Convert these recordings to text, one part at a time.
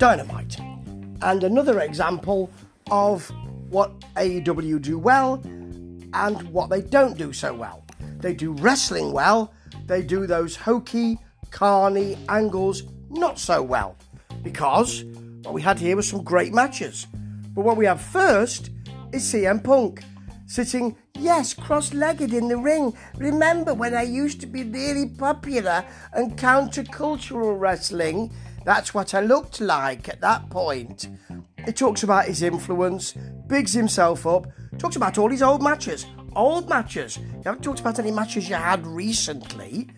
Dynamite. And another example of what AEW do well and what they don't do so well. They do wrestling well, they do those hokey, carny angles not so well. Because what we had here was some great matches. But what we have first is CM Punk sitting, yes, cross legged in the ring. Remember when I used to be really popular and countercultural wrestling? That's what I looked like at that point. He talks about his influence, bigs himself up, talks about all his old matches. Old matches. You haven't talked about any matches you had recently.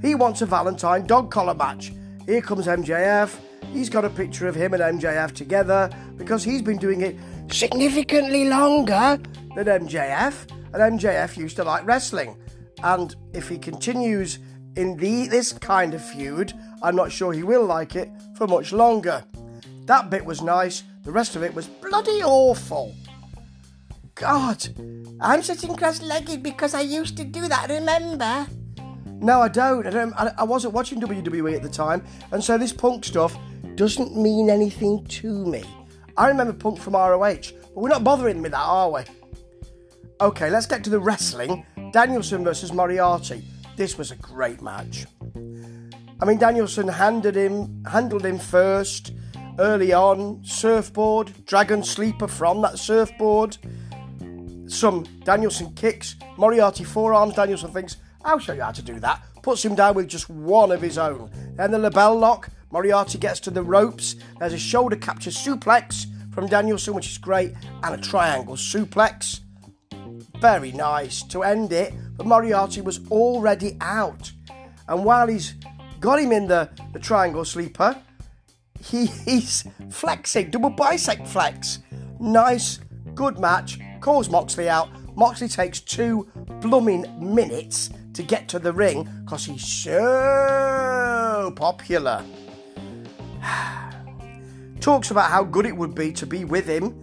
He wants a Valentine dog collar match. Here comes MJF. He's got a picture of him and MJF together because he's been doing it significantly longer than MJF, and MJF used to like wrestling. And if he continues in the, this kind of feud, I'm not sure he will like it for much longer. That bit was nice, the rest of it was bloody awful. God, I'm sitting cross legged because I used to do that, remember? No, I don't. I don't. I, I wasn't watching WWE at the time, and so this punk stuff doesn't mean anything to me. I remember Punk from ROH, but we're not bothering with that, are we? Okay, let's get to the wrestling. Danielson versus Moriarty. This was a great match. I mean, Danielson handed him, handled him first early on. Surfboard, Dragon Sleeper from that surfboard. Some Danielson kicks, Moriarty forearms. Danielson thinks, I'll show you how to do that. Puts him down with just one of his own. Then the LeBell lock. Moriarty gets to the ropes. There's a shoulder capture suplex from Danielson, which is great, and a triangle suplex. Very nice to end it, but Moriarty was already out. And while he's got him in the, the triangle sleeper, he, he's flexing, double bicep flex. Nice, good match. Calls Moxley out. Moxley takes two blooming minutes to get to the ring because he's so popular. Talks about how good it would be to be with him,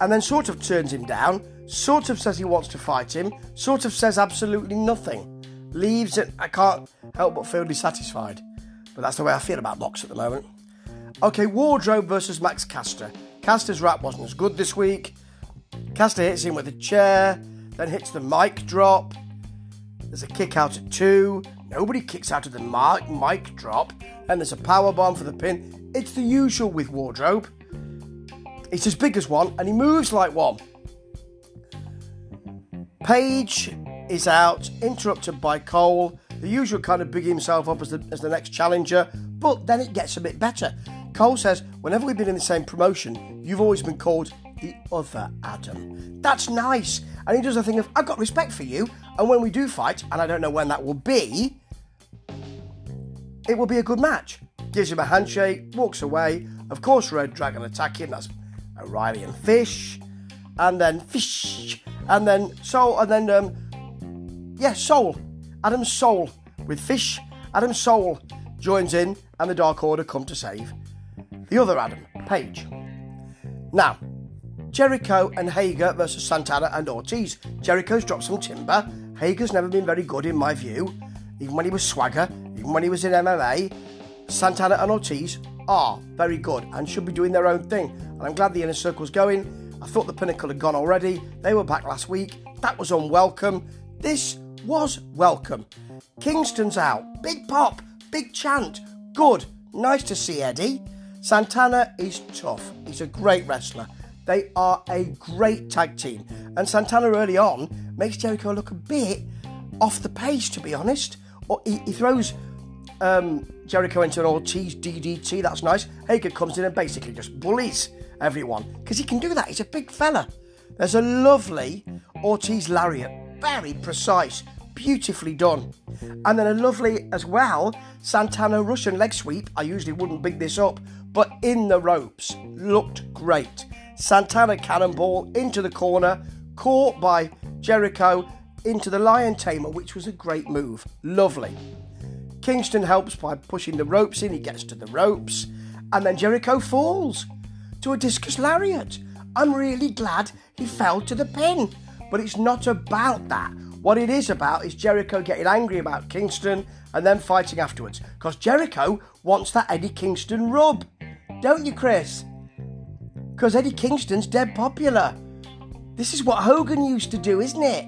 and then sort of turns him down, sort of says he wants to fight him, sort of says absolutely nothing. Leaves it, I can't help but feel dissatisfied. But that's the way I feel about Mox at the moment. Okay, Wardrobe versus Max Caster. Caster's rap wasn't as good this week. Caster hits him with a chair, then hits the mic drop. There's a kick out at two. Nobody kicks out of the mic, mic drop. Then there's a power bomb for the pin. It's the usual with Wardrobe. It's as big as one, and he moves like one. Page is out, interrupted by Cole. The usual kind of big himself up as the, as the next challenger, but then it gets a bit better. Cole says, Whenever we've been in the same promotion, you've always been called the other Adam. That's nice. And he does a thing of, I've got respect for you, and when we do fight, and I don't know when that will be, it will be a good match. Gives him a handshake, walks away. Of course, Red Dragon attack him. That's O'Reilly and Fish. And then Fish. And then so, And then, um, yeah, Soul. Adam Soul with Fish. Adam Soul joins in, and the Dark Order come to save the other Adam, Page. Now, Jericho and Hager versus Santana and Ortiz. Jericho's dropped some timber. Hager's never been very good in my view, even when he was swagger, even when he was in MMA. Santana and Ortiz are very good and should be doing their own thing. And I'm glad the inner circle's going. I thought the pinnacle had gone already. They were back last week. That was unwelcome. This was welcome. Kingston's out. Big pop, big chant. Good. Nice to see Eddie. Santana is tough. He's a great wrestler. They are a great tag team. And Santana early on makes Jericho look a bit off the pace, to be honest. Or he, he throws um, Jericho into an Ortiz DDT, that's nice. Hager comes in and basically just bullies everyone because he can do that. He's a big fella. There's a lovely Ortiz lariat, very precise, beautifully done. And then a lovely, as well, Santana Russian leg sweep. I usually wouldn't big this up, but in the ropes. Looked great. Santana cannonball into the corner, caught by Jericho into the Lion Tamer, which was a great move. Lovely. Kingston helps by pushing the ropes in, he gets to the ropes, and then Jericho falls to a discus lariat. I'm really glad he fell to the pin, but it's not about that. What it is about is Jericho getting angry about Kingston and then fighting afterwards, because Jericho wants that Eddie Kingston rub. don't you, Chris? Because Eddie Kingston's dead popular. This is what Hogan used to do, isn't it?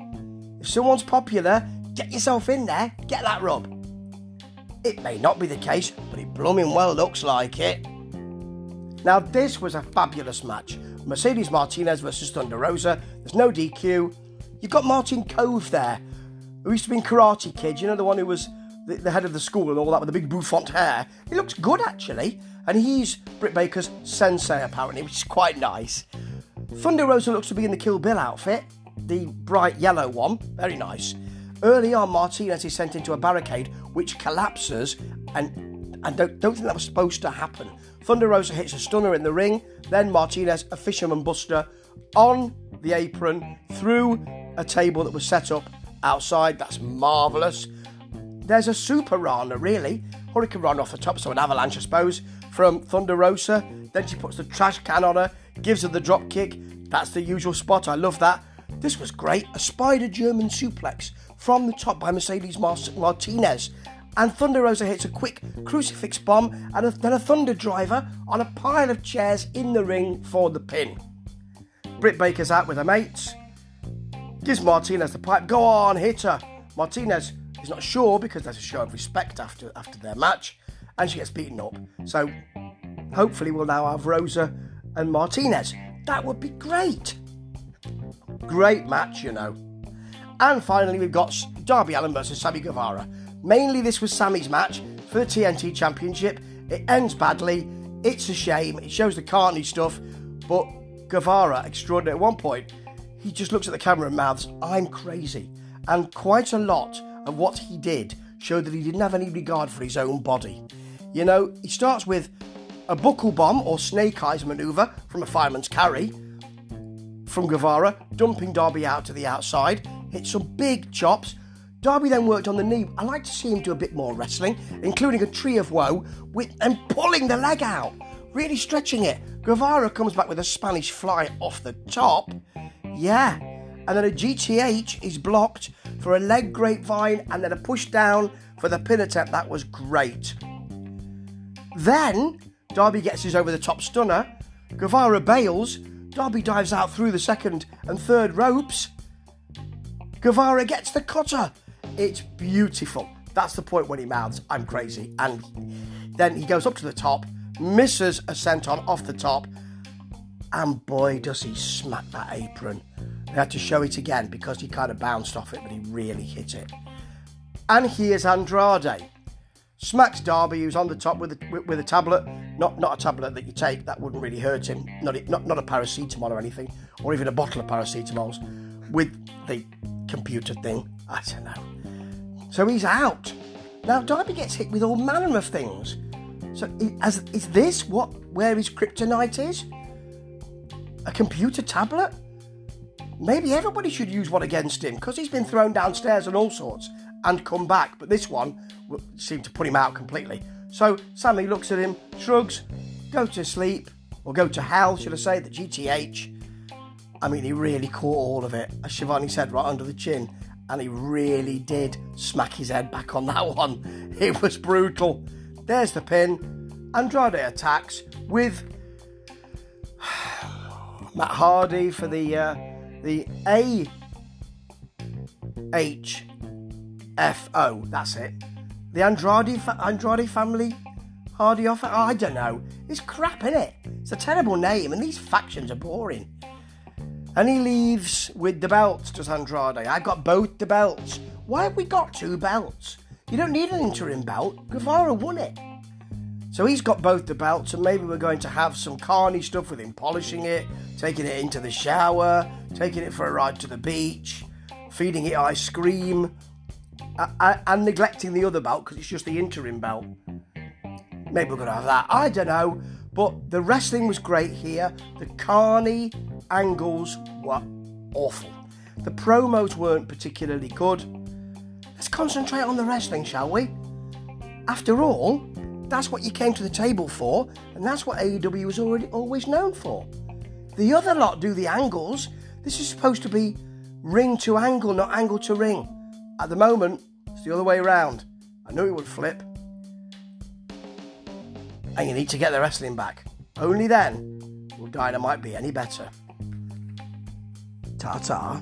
If someone's popular, get yourself in there, get that rub. It may not be the case, but it blooming well looks like it. Now, this was a fabulous match. Mercedes Martinez versus Thunder Rosa. There's no DQ. You've got Martin Kove there, who used to be in Karate Kid. You know, the one who was the, the head of the school and all that with the big bouffant hair. He looks good, actually. And he's Britt Baker's sensei, apparently, which is quite nice. Thunder Rosa looks to be in the Kill Bill outfit, the bright yellow one. Very nice. Early on, Martinez is sent into a barricade which collapses and I don't, don't think that was supposed to happen. Thunder Rosa hits a stunner in the ring, then Martinez, a fisherman buster, on the apron through a table that was set up outside. That's marvellous. There's a super Rana, really. hurricanrana off the top, so an avalanche, I suppose, from Thunder Rosa. Then she puts the trash can on her, gives her the drop kick. That's the usual spot. I love that. This was great. A spider German suplex from the top by Mercedes Martinez. And Thunder Rosa hits a quick crucifix bomb and then a Thunder driver on a pile of chairs in the ring for the pin. Britt Baker's out with her mates. Gives Martinez the pipe. Go on, hit her. Martinez is not sure because there's a show of respect after after their match, and she gets beaten up. So hopefully we'll now have Rosa and Martinez. That would be great. Great match, you know. And finally, we've got Darby Allin versus Sammy Guevara. Mainly, this was Sammy's match for the TNT Championship. It ends badly. It's a shame. It shows the carnage stuff. But Guevara, extraordinary. At one point, he just looks at the camera and mouths, I'm crazy. And quite a lot of what he did showed that he didn't have any regard for his own body. You know, he starts with a buckle bomb or snake eyes maneuver from a fireman's carry from Guevara, dumping Darby out to the outside, hits some big chops. Darby then worked on the knee. I like to see him do a bit more wrestling, including a tree of woe with, and pulling the leg out, really stretching it. Guevara comes back with a Spanish fly off the top. Yeah. And then a GTH is blocked for a leg grapevine and then a push down for the pin attempt. That was great. Then Darby gets his over the top stunner. Guevara bails. Darby dives out through the second and third ropes. Guevara gets the cutter. It's beautiful. That's the point when he mouths, I'm crazy. And then he goes up to the top, misses a senton off the top, and boy, does he smack that apron. They had to show it again because he kind of bounced off it, but he really hit it. And here's Andrade. Smacks Darby, who's on the top with a, with a tablet. Not not a tablet that you take, that wouldn't really hurt him. Not, not, not a paracetamol or anything, or even a bottle of paracetamols with the computer thing. I don't know. So he's out. Now Darby gets hit with all manner of things. So is this what where his kryptonite is? A computer tablet? Maybe everybody should use one against him because he's been thrown downstairs and all sorts and come back. But this one seemed to put him out completely. So Sammy looks at him, shrugs, go to sleep, or go to hell, should I say, the GTH. I mean, he really caught all of it, as Schiavone said, right under the chin. And he really did smack his head back on that one. It was brutal. There's the pin. Andrade attacks with Matt Hardy for the uh, the A H F O. That's it. The Andrade Andrade family Hardy offer. Oh, I don't know. It's crap, isn't it? It's a terrible name, and these factions are boring. And he leaves with the belt, does Andrade. I got both the belts. Why have we got two belts? You don't need an interim belt. Guevara won it. So he's got both the belts, and maybe we're going to have some carny stuff with him polishing it, taking it into the shower, taking it for a ride to the beach, feeding it ice cream, and neglecting the other belt because it's just the interim belt. Maybe we're going to have that. I don't know. But the wrestling was great here. The carny angles were awful. The promos weren't particularly good. Let's concentrate on the wrestling, shall we? After all, that's what you came to the table for, and that's what AEW was already always known for. The other lot do the angles. This is supposed to be ring to angle, not angle to ring. At the moment, it's the other way around. I knew it would flip. And you need to get the wrestling back. Only then will Dynamite be any better. Ta ta.